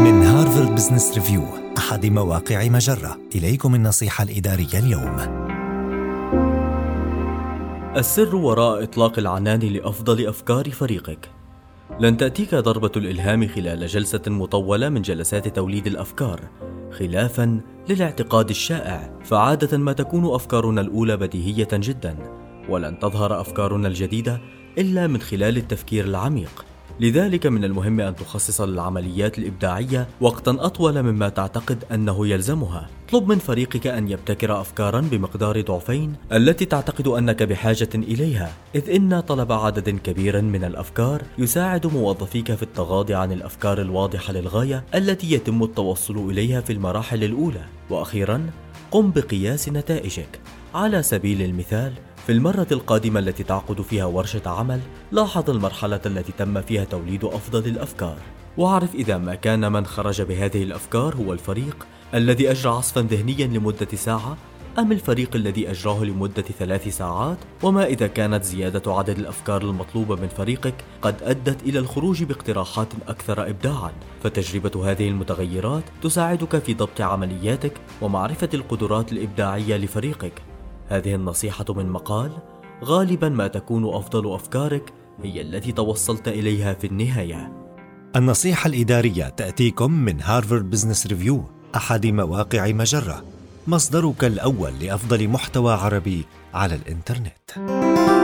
من هارفارد بزنس ريفيو أحد مواقع مجرة. إليكم النصيحة الإدارية اليوم. السر وراء إطلاق العنان لأفضل أفكار فريقك. لن تأتيك ضربة الإلهام خلال جلسة مطولة من جلسات توليد الأفكار. خلافا للاعتقاد الشائع فعادة ما تكون أفكارنا الأولى بديهية جدا. ولن تظهر أفكارنا الجديدة إلا من خلال التفكير العميق. لذلك من المهم أن تخصص للعمليات الإبداعية وقتا أطول مما تعتقد أنه يلزمها. اطلب من فريقك أن يبتكر أفكارا بمقدار ضعفين التي تعتقد أنك بحاجة إليها، إذ إن طلب عدد كبير من الأفكار يساعد موظفيك في التغاضي عن الأفكار الواضحة للغاية التي يتم التوصل إليها في المراحل الأولى. وأخيرا، قم بقياس نتائجك. على سبيل المثال، في المرة القادمة التي تعقد فيها ورشة عمل لاحظ المرحلة التي تم فيها توليد أفضل الأفكار. واعرف إذا ما كان من خرج بهذه الأفكار هو الفريق الذي أجرى عصفا ذهنيا لمدة ساعة أم الفريق الذي أجراه لمدة ثلاث ساعات؟ وما إذا كانت زيادة عدد الأفكار المطلوبة من فريقك قد أدت إلى الخروج باقتراحات أكثر إبداعًا، فتجربة هذه المتغيرات تساعدك في ضبط عملياتك ومعرفة القدرات الإبداعية لفريقك، هذه النصيحة من مقال غالبا ما تكون أفضل أفكارك هي التي توصلت إليها في النهاية. النصيحة الإدارية تأتيكم من هارفارد بزنس ريفيو أحد مواقع مجرة مصدرك الأول لأفضل محتوى عربي على الإنترنت.